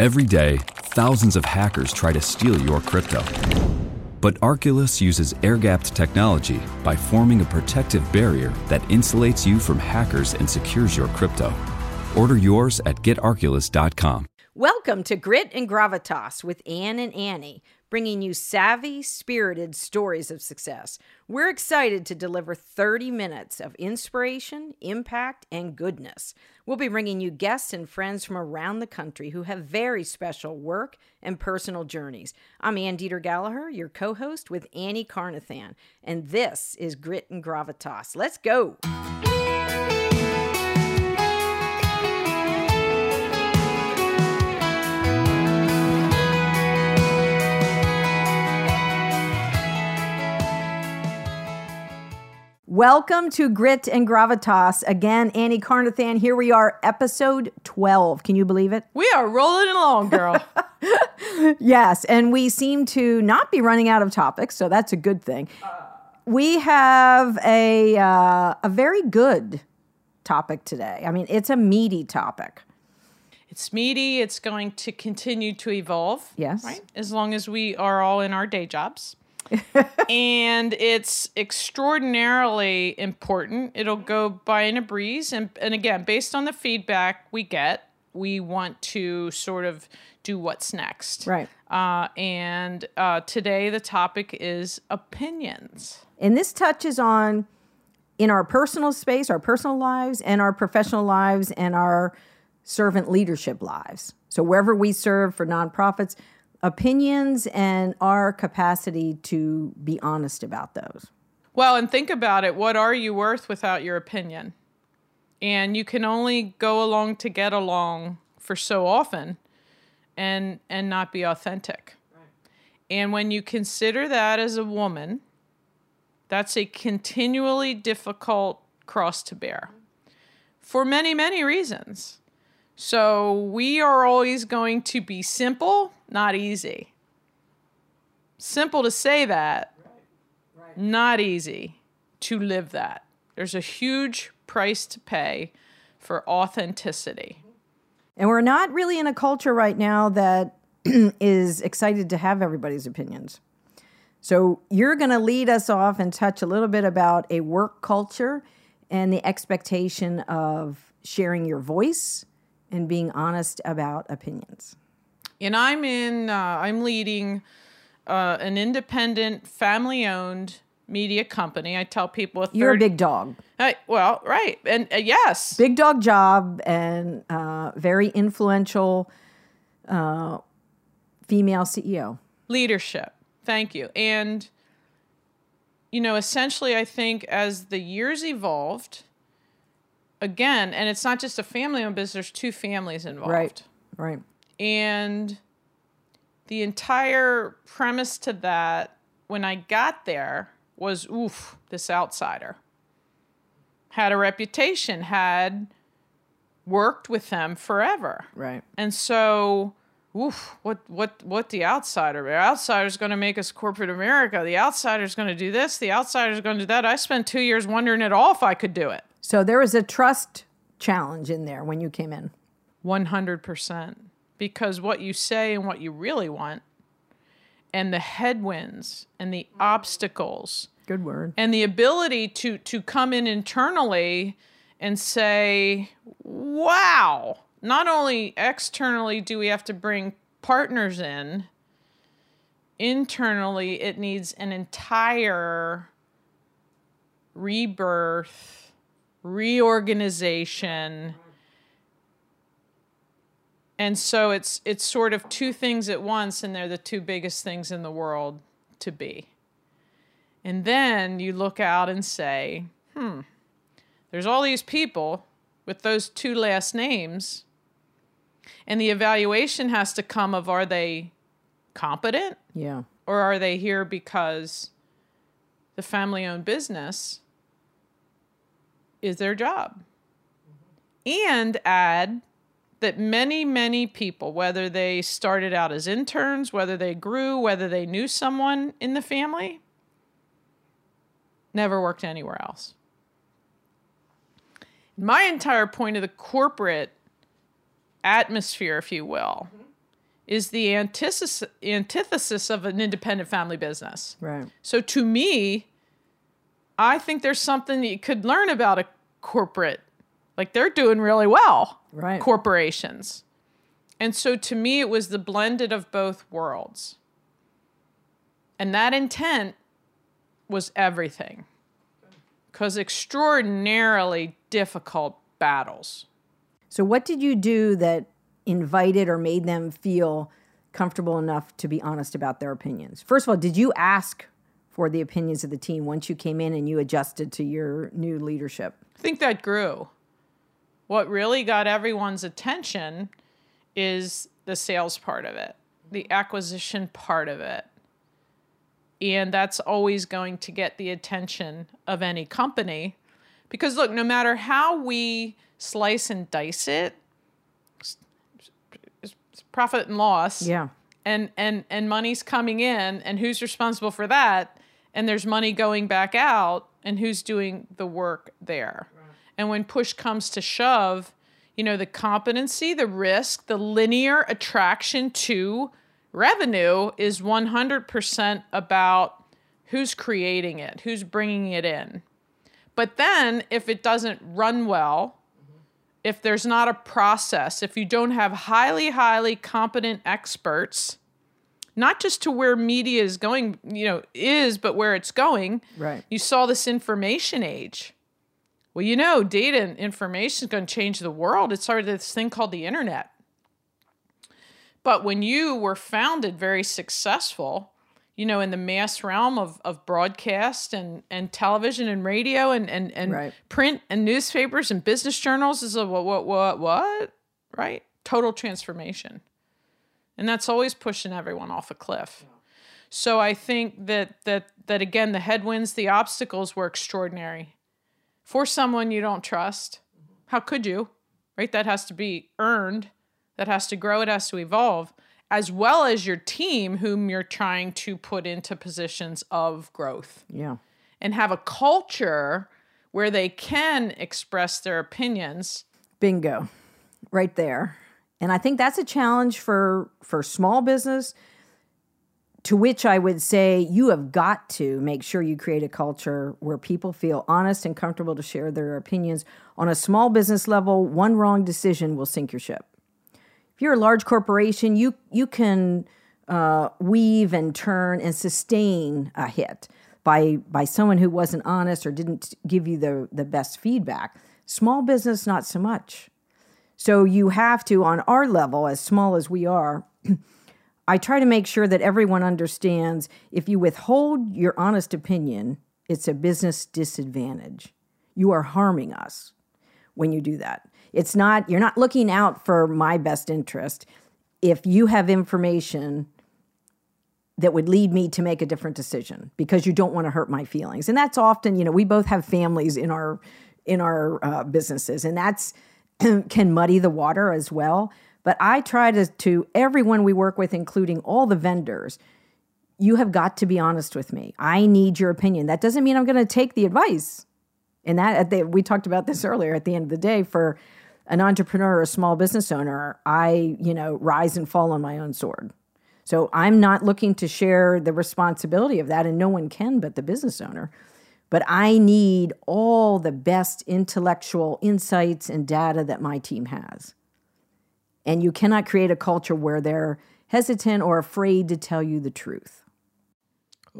Every day, thousands of hackers try to steal your crypto. But Arculus uses air gapped technology by forming a protective barrier that insulates you from hackers and secures your crypto. Order yours at getarculus.com. Welcome to Grit and Gravitas with Anne and Annie, bringing you savvy, spirited stories of success. We're excited to deliver 30 minutes of inspiration, impact, and goodness. We'll be bringing you guests and friends from around the country who have very special work and personal journeys. I'm Ann Deeter Gallagher, your co host with Annie Carnathan, and this is Grit and Gravitas. Let's go. Welcome to Grit and Gravitas. Again, Annie Carnathan. Here we are, episode 12. Can you believe it? We are rolling along, girl. yes, and we seem to not be running out of topics, so that's a good thing. We have a uh, a very good topic today. I mean, it's a meaty topic. it's meaty. It's going to continue to evolve. Yes. Right? As long as we are all in our day jobs. and it's extraordinarily important. It'll go by in a breeze. And, and again, based on the feedback we get, we want to sort of do what's next. Right. Uh, and uh, today the topic is opinions. And this touches on in our personal space, our personal lives, and our professional lives, and our servant leadership lives. So, wherever we serve for nonprofits, opinions and our capacity to be honest about those. Well, and think about it. What are you worth without your opinion? And you can only go along to get along for so often and and not be authentic. And when you consider that as a woman, that's a continually difficult cross to bear for many, many reasons. So we are always going to be simple, not easy. Simple to say that, not easy to live that. There's a huge price to pay for authenticity. And we're not really in a culture right now that is excited to have everybody's opinions. So you're going to lead us off and touch a little bit about a work culture and the expectation of sharing your voice and being honest about opinions. And I'm in, uh, I'm leading uh, an independent, family owned media company. I tell people a third. You're a big dog. Hey, well, right. And uh, yes. Big dog job and uh, very influential uh, female CEO. leadership. Thank you. And, you know, essentially, I think as the years evolved, again, and it's not just a family owned business, there's two families involved. Right, right. And the entire premise to that, when I got there, was oof, this outsider had a reputation, had worked with them forever. Right. And so, oof, what what what the outsider? The outsider's going to make us corporate America. The outsider's going to do this. The outsider's going to do that. I spent two years wondering at all if I could do it. So there was a trust challenge in there when you came in. One hundred percent. Because what you say and what you really want, and the headwinds and the obstacles Good word. and the ability to to come in internally and say wow not only externally do we have to bring partners in internally it needs an entire rebirth reorganization and so it's it's sort of two things at once and they're the two biggest things in the world to be and then you look out and say, hmm, there's all these people with those two last names. And the evaluation has to come of are they competent Yeah. or are they here because the family owned business is their job? And add that many, many people, whether they started out as interns, whether they grew, whether they knew someone in the family, never worked anywhere else. My entire point of the corporate atmosphere, if you will, is the antithesis, antithesis of an independent family business. Right. So to me, I think there's something that you could learn about a corporate. Like they're doing really well. Right. Corporations. And so to me, it was the blended of both worlds. And that intent was everything. Because extraordinarily difficult battles. So, what did you do that invited or made them feel comfortable enough to be honest about their opinions? First of all, did you ask for the opinions of the team once you came in and you adjusted to your new leadership? I think that grew. What really got everyone's attention is the sales part of it, the acquisition part of it. And that's always going to get the attention of any company. Because look, no matter how we slice and dice it, it's profit and loss. Yeah. And and and money's coming in and who's responsible for that? And there's money going back out and who's doing the work there. And when push comes to shove, you know, the competency, the risk, the linear attraction to revenue is 100% about who's creating it, who's bringing it in. But then if it doesn't run well, mm-hmm. if there's not a process, if you don't have highly, highly competent experts, not just to where media is going, you know, is, but where it's going. Right. You saw this information age. Well, you know, data and information is going to change the world. It started this thing called the internet. But when you were founded very successful, you know, in the mass realm of, of broadcast and, and television and radio and, and, and Right. print and newspapers and business journals is a what, what, what, what? Right? Total transformation. And that's always pushing everyone off a cliff. So I think that that that again the headwinds, the obstacles were extraordinary. For someone you don't trust, how could you? Right? That has to be earned. That has to grow, it has to evolve, as well as your team whom you're trying to put into positions of growth Yeah. and have a culture where they can express their opinions. Bingo. Right there. And I think that's a challenge for for small business to which I would say you have got to make sure you create a culture where people feel honest and comfortable to share their opinions. On a small business level, one wrong decision will sink your ship. If you're a large corporation, you you can uh, weave and turn and sustain a hit by by someone who wasn't honest or didn't give you the the best feedback. Small business, not so much. So you have to, on our level, as small as we are, I try to make sure that everyone understands if you withhold your honest opinion, it's a business disadvantage. You are harming us when you do that. It's not, you're not looking out for my best interest. If you have information that would lead me to make a different decision because you don't want to hurt my feelings. And that's often, you know, we both have families in our in our uh, businesses and that's can muddy the water as well. But I try to to everyone we work with including all the vendors, you have got to be honest with me. I need your opinion. That doesn't mean I'm going to take the advice. And that at the, we talked about this earlier at the end of the day for an entrepreneur or a small business owner, I, you know, rise and fall on my own sword. So I'm not looking to share the responsibility of that, and no one can but the business owner. But I need all the best intellectual insights and data that my team has. And you cannot create a culture where they're hesitant or afraid to tell you the truth.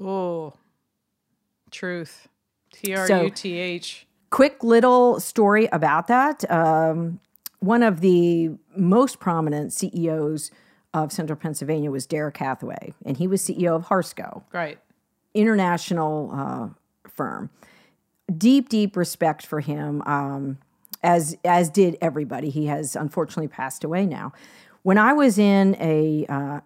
Oh, truth. T R U T H. quick little story about that. Um, one of the most prominent CEOs of Central Pennsylvania was Derek Hathaway, and he was CEO of Harsco, Right. international uh, firm. Deep, deep respect for him, um, as as did everybody. He has unfortunately passed away now. When I was in a uh,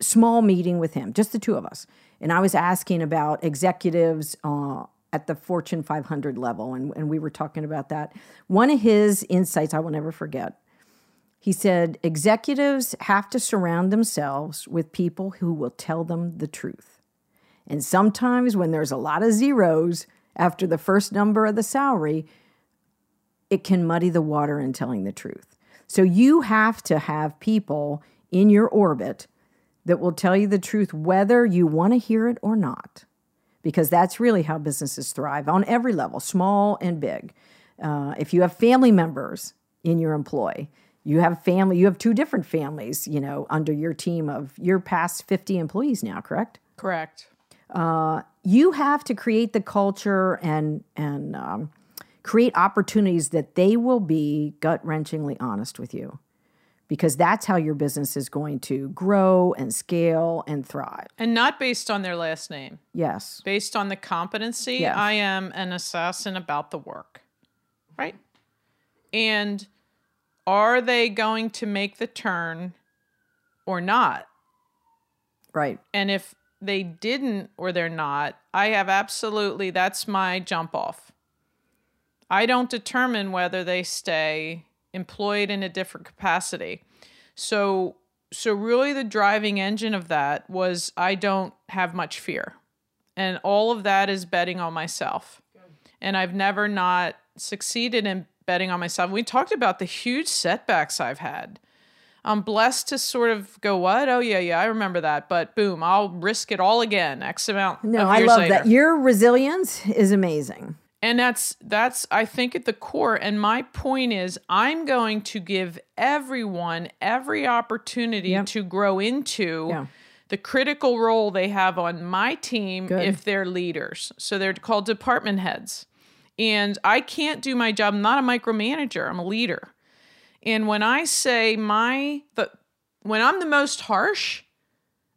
small meeting with him, just the two of us, and I was asking about executives uh, at the Fortune 500 level, and, and we were talking about that. One of his insights I will never forget. He said, executives have to surround themselves with people who will tell them the truth. And sometimes when there's a lot of zeros after the first number of the salary, it can muddy the water in telling the truth. So you have to have people in your orbit that will tell you the truth whether you want to hear it or not. Because that's really how businesses thrive on every level, small and big. Uh, if you have family members in your employ, you have family, you have two different families, you know, under your team of your past 50 employees now, correct? Correct. Uh, you have to create the culture and, and, um, create opportunities that they will be gut wrenchingly honest with you because that's how your business is going to grow and scale and thrive. And not based on their last name. Yes. Based on the competency, Yes. I am an assassin about the work. Right? And are they going to make the turn or not? Right. And if they didn't or they're not, I have absolutely, that's my jump off. I don't determine whether they stay employed in a different capacity. So, so really the driving engine of that was I don't have much fear. And all of that is betting on myself. And I've never not succeeded in betting on myself. We talked about the huge setbacks I've had. I'm blessed to sort of go, what? Oh, yeah, yeah, I remember that. But boom, I'll risk it all again, X amount. No, I love later. that. Your resilience is amazing. And that's that's I think at the core and my point is I'm going to give everyone every opportunity Yep. to grow into Yeah. the critical role they have on my team Good. if they're leaders. So they're called department heads. And I can't do my job. I'm not a micromanager. I'm a leader. And when I say my the when I'm the most harsh,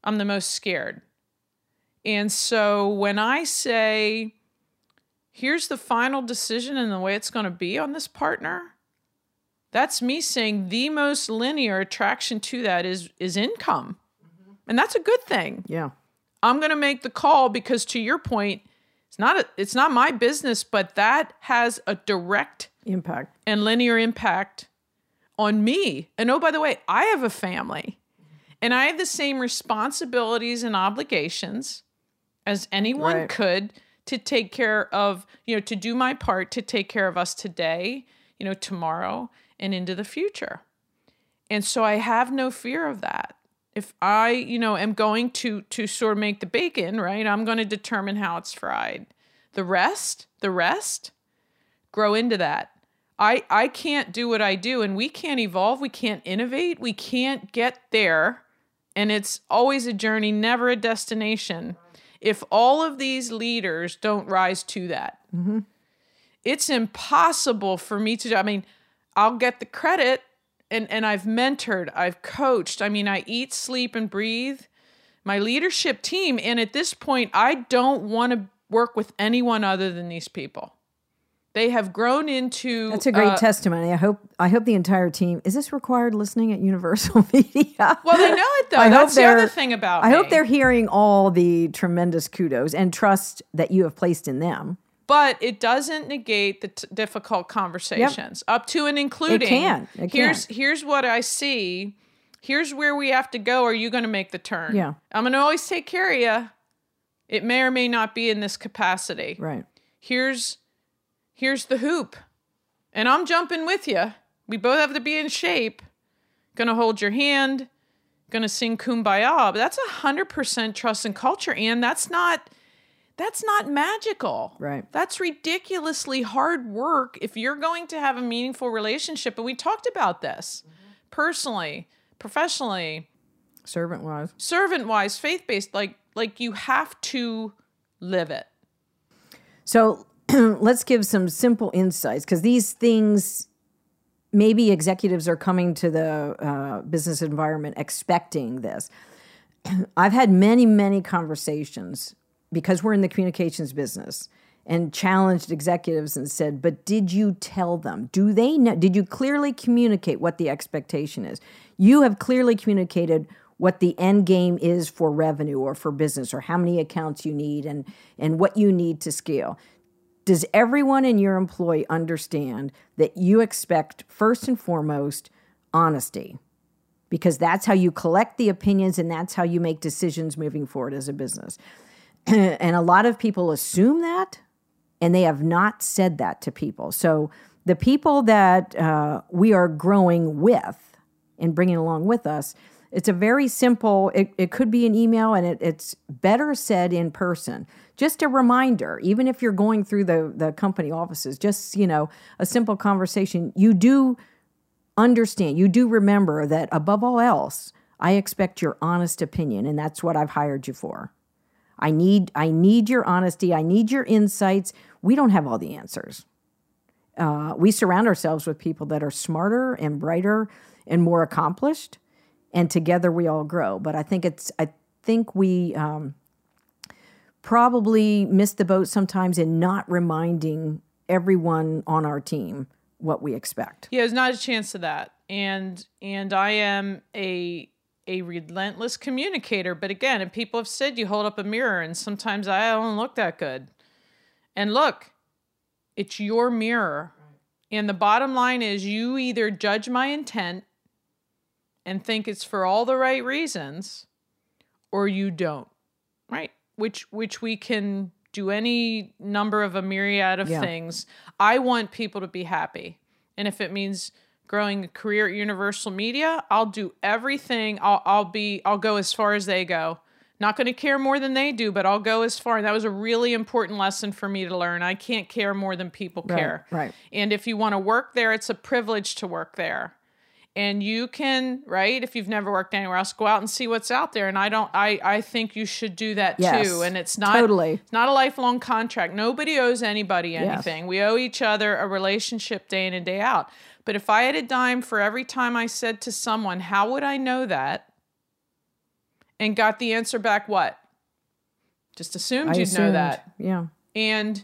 I'm the most scared. And so when I say here's the final decision and the way it's going to be on this partner that's me saying the most linear attraction to that is is income mm-hmm. and that's a good thing Yeah. i'm going to make the call because to your point it's not a, it's not my business but that has a direct Impact. and linear impact on me. And oh, by the way, I have a family and I have the same responsibilities and obligations as anyone Right. could to take care of, you know, to do my part to take care of us today, you know, tomorrow and into the future. And so I have no fear of that. If I, you know, am going to to sort of make the bacon, right? I'm going to determine how it's fried. The rest, the rest, grow into that. I I can't do what I do and we can't evolve, we can't innovate, we can't get there and it's always a journey, never a destination. If all of these leaders don't rise to that. Mm-hmm. It's impossible for me to I mean, I'll get the credit and and I've mentored, I've coached. I mean, I eat, sleep and breathe my leadership team and at this point I don't want to work with anyone other than these people. They have grown into That's a great uh, testimony. I hope I hope the entire team is this required listening at Universal Media. Well, they know it though. I That's the other thing about I hope they're hearing all the tremendous kudos and trust that you have placed in them. but it doesn't negate the t- difficult conversations up to and including. can. It here's can. here's what I see. Here's where we have to go. Are you going to make the turn? Yeah. I'm going to always take care of you. It may or may not be in this capacity. Right. here's here's the hoop. And i'm jumping with you we both have to be in shape. Gonna hold your hand. Gonna sing kumbaya. But that's a hundred percent trust and culture and that's not that's not magical. Right. that's ridiculously hard work if you're going to have a meaningful relationship. And we talked about this personally professionally. Servant wise. servant wise faith based like like you have to live it. So let's give some simple insights because these things, maybe executives are coming to the uh, business environment expecting this. I've had many, many conversations because we're in the communications business and challenged executives and said, but did you tell them? Do they know? Did you clearly communicate what the expectation is? You have clearly communicated what the end game is for revenue or for business or how many accounts you need and, and what you need to scale. Does everyone in your employ understand that you expect, first and foremost, honesty? Because that's how you collect the opinions and that's how you make decisions moving forward as a business. and a lot of people assume that and they have not said that to people. So the people that uh, we are growing with and bringing along with us It's a very simple, it, it could be an email and it, it's better said in person. Just a reminder, even if you're going through the, the company offices, just, you know, a simple conversation. You do understand, you do remember that above all else, I expect your honest opinion, and that's what I've hired you for. I need I need your honesty. I need your insights. We don't have all the answers. Uh, we surround ourselves with people that are smarter and brighter and more accomplished, and together we all grow. But I think it's I think we um, probably miss the boat sometimes in not reminding everyone on our team what we expect. Yeah, there's not a chance of that. And and I am a a relentless communicator. But again, and people have said you hold up a mirror, and sometimes I don't look that good. And look, it's your mirror. And the bottom line is you either judge my intent and think it's for all the right reasons, or you don't. Right? Which which we can do any number of a myriad of Yeah. things. I want people to be happy. And if it means growing a career at Universal Media, I'll do everything. I'll I'll be I'll go as far as they go. Not going to care more than they do, but I'll go as far. And that was a really important lesson for me to learn. I can't care more than people care. right. And if you want to work there, it's a privilege to work there. And you can, right? If you've never worked anywhere else, go out and see what's out there. And I don't I I think you should do that Yes, too. And it's not totally. it's not a lifelong contract. Nobody owes anybody anything. We owe each other a relationship day in and day out. But if I had a dime for every time I said to someone, How would I know that? And got the answer back, what? Just assumed I you'd know that. Yeah. And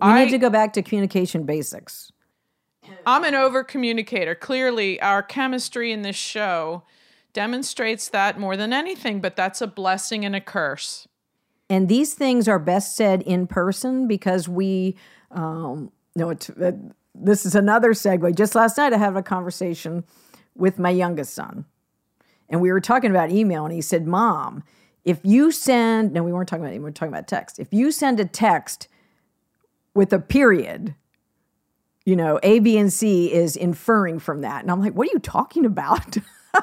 We I, need to go back to communication basics. I'm an over communicator. Clearly, our chemistry in this show demonstrates that more than anything, but that's a blessing and a curse. And these things are best said in person because we, um, no, it's, uh, this is another segue. Just last night, I had a conversation with my youngest son, and we were talking about email, and he said, Mom, if you send, no, we weren't talking about email, we were talking about text. If you send a text with a period, you know, A, B, and C is inferring from that. And I'm like, what are you talking about?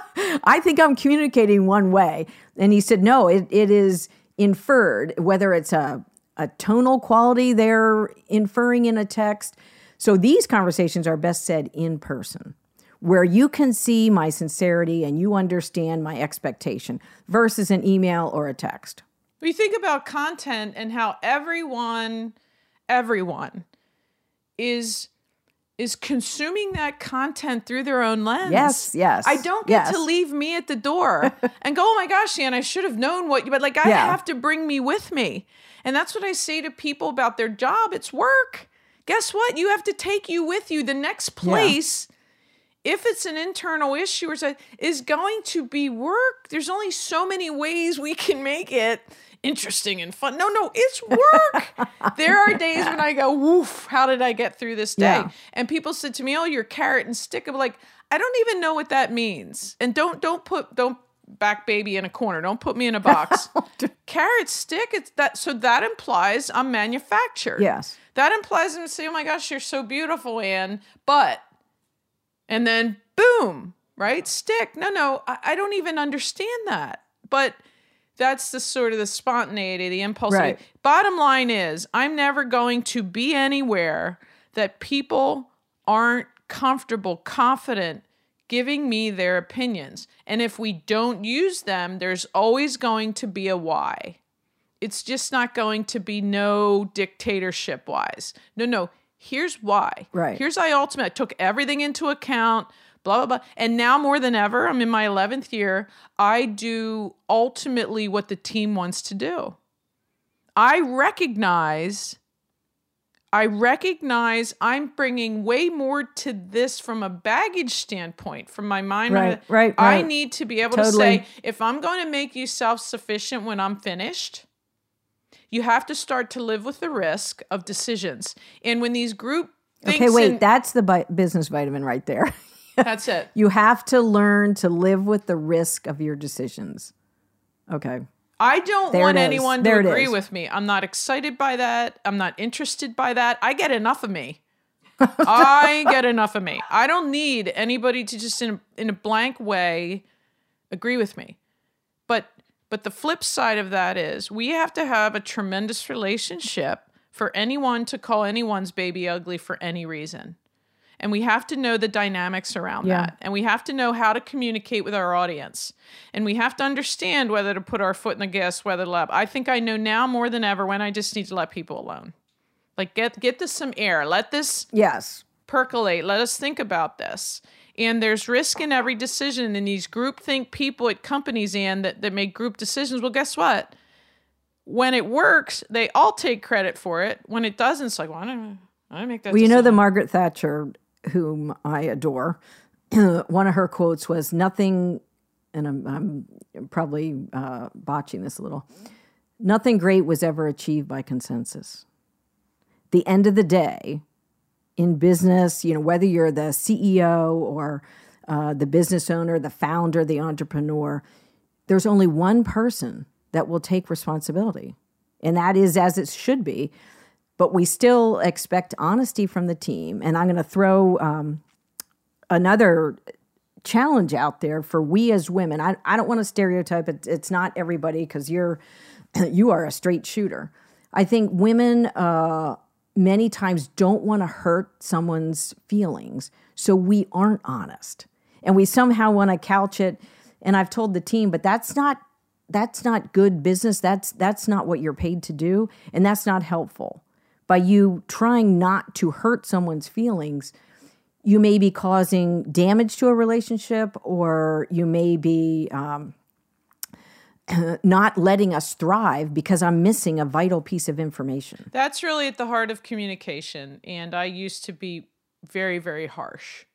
I think I'm communicating one way. And he said, no, it, it is inferred, whether it's a, a tonal quality they're inferring in a text. So these conversations are best said in person, where you can see my sincerity and you understand my expectation versus an email or a text. We think about content and how everyone, everyone is is consuming that content through their own lens. Yes, yes, I don't get to leave me at the door and go, oh my gosh, Ann, I should have known what you, but like I Yeah. have to bring me with me. And that's what I say to people about their job. It's work. Guess what? You have to take you with you. The next place if it's an internal issue or something, is going to be work. There's only so many ways we can make it interesting and fun. No, no, it's work. there are days when I go, woof, how did I get through this day? Yeah. And people said to me, Oh, you're carrot and stick. I'm like, I don't even know what that means. And don't don't put don't back baby in a corner. Don't put me in a box. carrot stick, it's that so that implies I'm manufactured. Yes. That implies them to say, Oh my gosh, you're so beautiful, Anne. But and then boom, right? Stick. No, no, I, I don't even understand that. But that's the sort of the spontaneity, the impulse. Right. Bottom line is, I'm never going to be anywhere that people aren't comfortable, confident giving me their opinions. And if we don't use them, there's always going to be a why. It's just not going to be no dictatorship wise. No, no. Here's why. Right. Here's I ultimately I took everything into account. Blah blah blah. And now more than ever, I'm in my 11th year. I do ultimately what the team wants to do. I recognize. I recognize I'm bringing way more to this from a baggage standpoint, from my mind. Right, right, I need to be able to say, if I'm going to make you self sufficient when I'm finished, you have to start to live with the risk of decisions. And when these group Okay, wait, and- that's the bi- business vitamin right there. that's it. you have to learn to live with the risk of your decisions. Okay. I don't There want anyone to There it agree is. with me. I'm not excited by that. I'm not interested by that. I get enough of me. I get enough of me. I don't need anybody to just in a, in a blank way Agree with me. But but the flip side of that is we have to have a tremendous relationship for anyone to call anyone's baby ugly for any reason. And we have to know the dynamics around Yeah. that. And we have to know how to communicate with our audience. And we have to understand whether to put our foot in the gas, whether to let. I think I know now more than ever when I just need to let people alone. Like get get this some air. Let this Yes. percolate. Let us think about this. And there's risk in every decision. And these groupthink people at companies and that, that make group decisions. Well, guess what? When it works, they all take credit for it. When it doesn't, it's like, well, I don't, I make that. Well, you know the. Margaret Thatcher, whom I adore. one of her quotes was, "Nothing," and I'm, I'm probably uh, botching this a little. Nothing great was ever achieved by consensus. The end of the day, in business, you know, whether you're the CEO or uh, the business owner, the founder, the entrepreneur, there's only one person that will take responsibility, and that is as it should be but we still expect honesty from the team. And I'm going to throw um, another challenge out there for we as women. I, I don't want to stereotype it. It's not everybody because you're you are a straight shooter. I think women uh, many times don't want to hurt someone's feelings, so we aren't honest, and we somehow want to couch it. And I've told the team, but that's not that's not good business. That's that's not what you're paid to do, and that's not helpful. By you trying not to hurt someone's feelings, you may be causing damage to a relationship, or you may be um, not letting us thrive because I'm missing a vital piece of information. That's really at the heart of communication. And I used to be very, very harsh,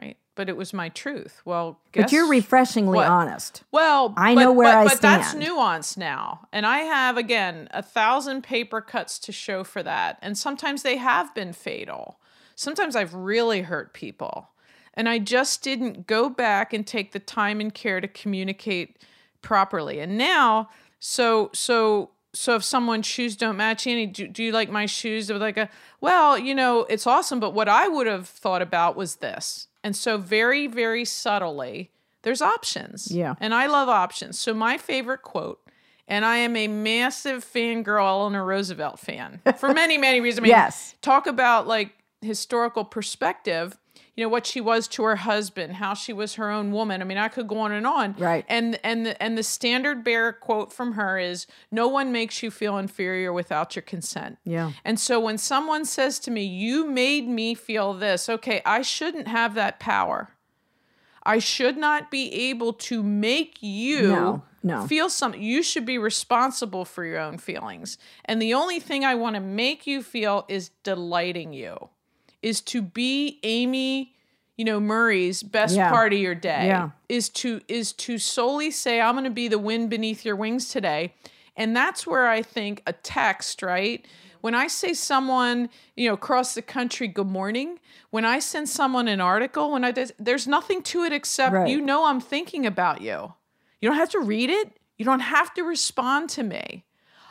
right? But it was my truth. Well, guess But you're refreshingly what? honest. Well, I but- know where but, I but that's nuance now, and I have again a thousand paper cuts to show for that, and sometimes they have been fatal. Sometimes I've really hurt people, and I just didn't go back and take the time and care to communicate properly. And now, so so so if someone's shoes don't match any, do, do you like my shoes? They're like a well, you know, it's awesome, but what I would have thought about was this. And so very very subtly, there's options. Yeah. And I love options. So my favorite quote, and I am a massive fangirl Eleanor Roosevelt fan for many, many reasons. I mean, Yes. talk about like historical perspective, you know, what she was to her husband, how she was her own woman. I mean, I could go on and on. Right. And and the and the standard bearer quote from her is no one makes you feel inferior without your consent. Yeah. And so when someone says to me, You made me feel this, okay, I shouldn't have that power. I should not be able to make you No, no. feel something. You should be responsible for your own feelings. And the only thing I want to make you feel is delighting you, is to be Amy, you know, Murray's best Yeah. part of your day. Yeah. Is to is to solely say, I'm gonna be the wind beneath your wings today. And that's where I think a text, right? When I say someone, you know, across the country, good morning. When I send someone an article, when I did, there's nothing to it except Right. you know I'm thinking about you. You don't have to read it. You don't have to respond to me.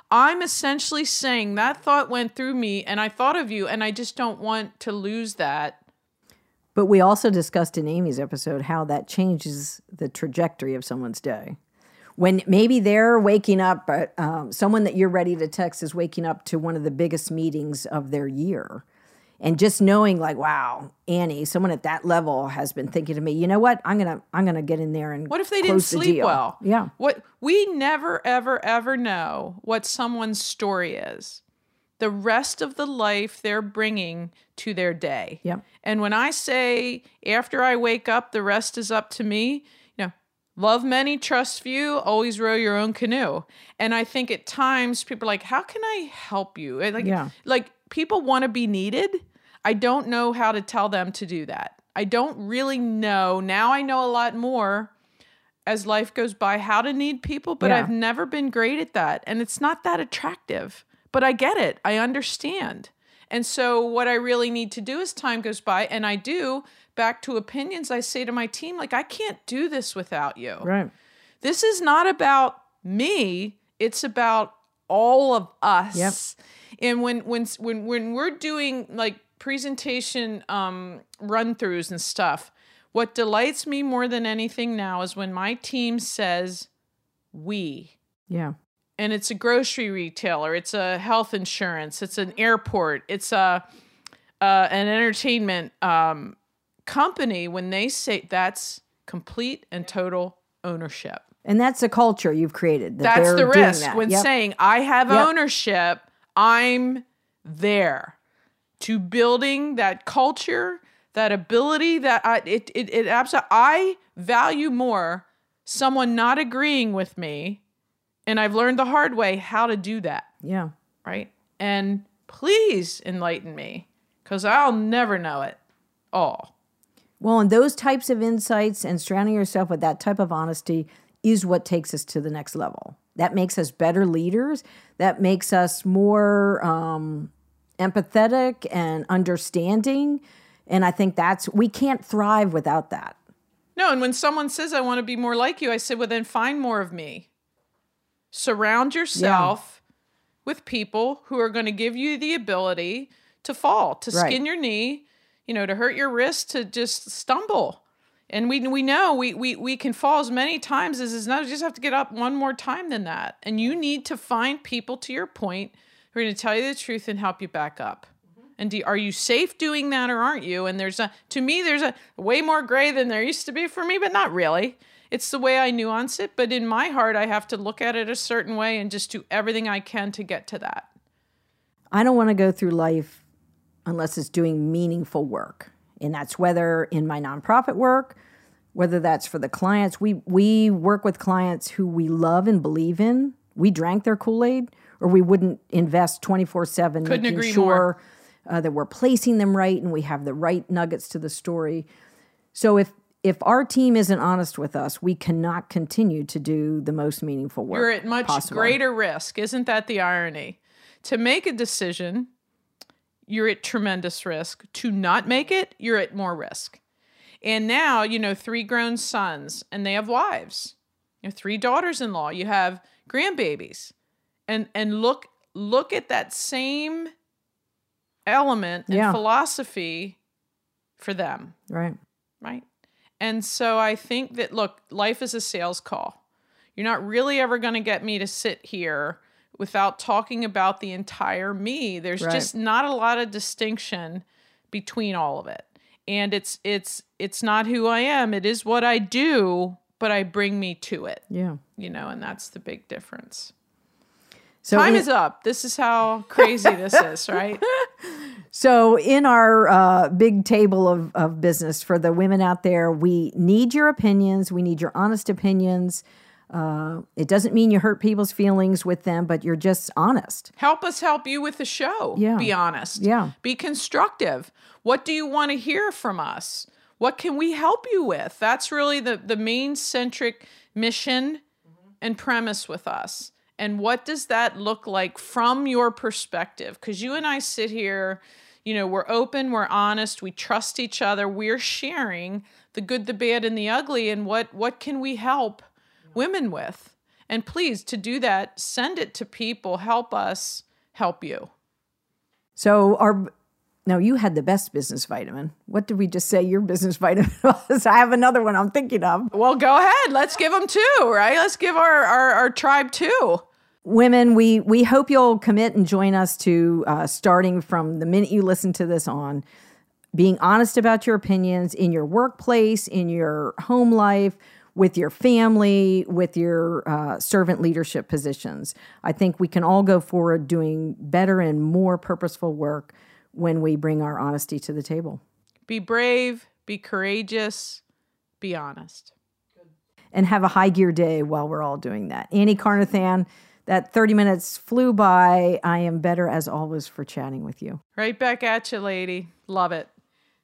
I'm essentially saying that thought went through me and I thought of you and I just don't want to lose that. But we also discussed in Amy's episode how that changes the trajectory of someone's day. When maybe they're waking up, but um, someone that you're ready to text is waking up to one of the biggest meetings of their year. And just knowing, like, wow, Annie, someone at that level has been thinking to me. You know what? I'm gonna, I'm gonna get in there and What if they didn't close the sleep well? Yeah, What we never ever ever know what someone's story is. The rest of the life they're bringing to their day. Yep. And when I say after I wake up the rest is up to me, love many, trust few, always row your own canoe. And I think at times people are like, "How can I help you?" And Like Yeah. like people want to be needed. I don't know how to tell them to do that. I don't really know. Now I know a lot more as life goes by how to need people, but Yeah. I've never been great at that. And it's not that attractive. But I get it. I understand. And so what I really need to do as time goes by, and I do, back to opinions, I say to my team, like, I can't do this without you right. this is not about me it's about all of us Yep. and when when when when we're doing like presentation um run throughs and stuff What delights me more than anything now is when my team says we. Yeah. And it's a grocery retailer, it's a health insurance, it's an airport, it's a uh, an entertainment um, company. When they say that's complete and total ownership. And that's a culture you've created. that That's the risk that. when Yep. saying I have Yep. ownership. I'm there to building that culture, that ability. That I it it, it absolutely I value more someone not agreeing with me, and I've learned the hard way how to do that. Yeah. Right, and please enlighten me because I'll never know it all. Well, and those types of insights and surrounding yourself with that type of honesty is what takes us to the next level. That makes us better leaders. That makes us more um, empathetic and understanding. And I think that's, we can't thrive without that. No, and when someone says, I want to be more like you, I say, well, then find more of me. Surround yourself with people who are going to give you the ability to fall, to Right. skin your knee, you know, to hurt your wrist, to just stumble. And we we know we we we can fall as many times as is not. You just have to get up one more time than that. And you need to find people, to your point, who are going to tell you the truth and help you back up. Mm-hmm. And do, are you safe doing that or aren't you? And there's a, to me, there's a way more gray than there used to be for me, but not really. It's the way I nuance it. But in my heart, I have to look at it a certain way and just do everything I can to get to that. I don't want to go through life unless it's doing meaningful work. And that's whether in my nonprofit work, whether that's for the clients. We we work with clients who we love and believe in. We drank their Kool-Aid or we wouldn't invest 24/7 Couldn't making agree sure uh, that we're placing them right and we have the right nuggets to the story. So if if our team isn't honest with us, we cannot continue to do the most meaningful work. You're at much possible. greater risk. Isn't that the irony? To make a decision, you're at tremendous risk. To not make it, you're at more risk. And now, you know, three grown sons and they have wives. You know, three daughters-in-law, you have grandbabies. And and look look at that same element and Yeah. philosophy for them Right. right? And so I think that look, life is a sales call. You're not really ever going to get me to sit here without talking about the entire me. There's Right. just not a lot of distinction between all of it. And it's it's it's not who I am. It is what I do, but I bring me to it, Yeah. you know, and that's the big difference. So Time in- is up. This is how crazy this is, right? So, in our uh, big table of, of business for the women out there, we need your opinions. We need your honest opinions. Uh, it doesn't mean you hurt people's feelings with them, but you're just honest. help us help you with the show. Yeah. Be honest. Yeah. Be constructive. What do you want to hear from us? What can we help you with? That's really the, the main centric mission and premise with us. And what does that look like from your perspective? Because you and I sit here, you know, we're open, we're honest, we trust each other, we're sharing the good, the bad, and the ugly, and what what can we help women with? And please, to do that, send it to people. Help us help you. So, our now you had the best business vitamin. What did we just say your business vitamin was? I have another one I'm thinking of. Well, go ahead. Let's give them two, right? Let's give our, our, our tribe two. women we we hope you'll commit and join us to uh, starting from the minute you listen to this on being honest about your opinions in your workplace in your home life with your family with your uh, servant leadership positions i think we can all go forward doing better and more purposeful work when we bring our honesty to the table Be brave, be courageous, be honest. and have a high gear day while we're all doing that. Annie Carnathan, that 30 minutes flew by. I am better as always for chatting with you. Right back at you, lady. Love it.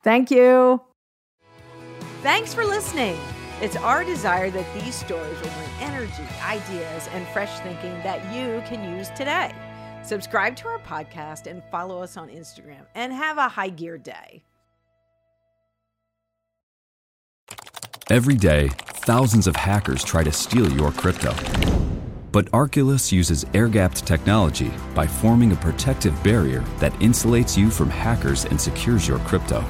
Thank you. Thanks for listening. It's our desire that these stories will bring energy, ideas, and fresh thinking that you can use today. Subscribe to our podcast and follow us on Instagram and have a high gear day. Every day, thousands of hackers try to steal your crypto. But Arculus uses air gapped technology by forming a protective barrier that insulates you from hackers and secures your crypto.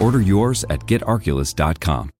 Order yours at getarculus.com.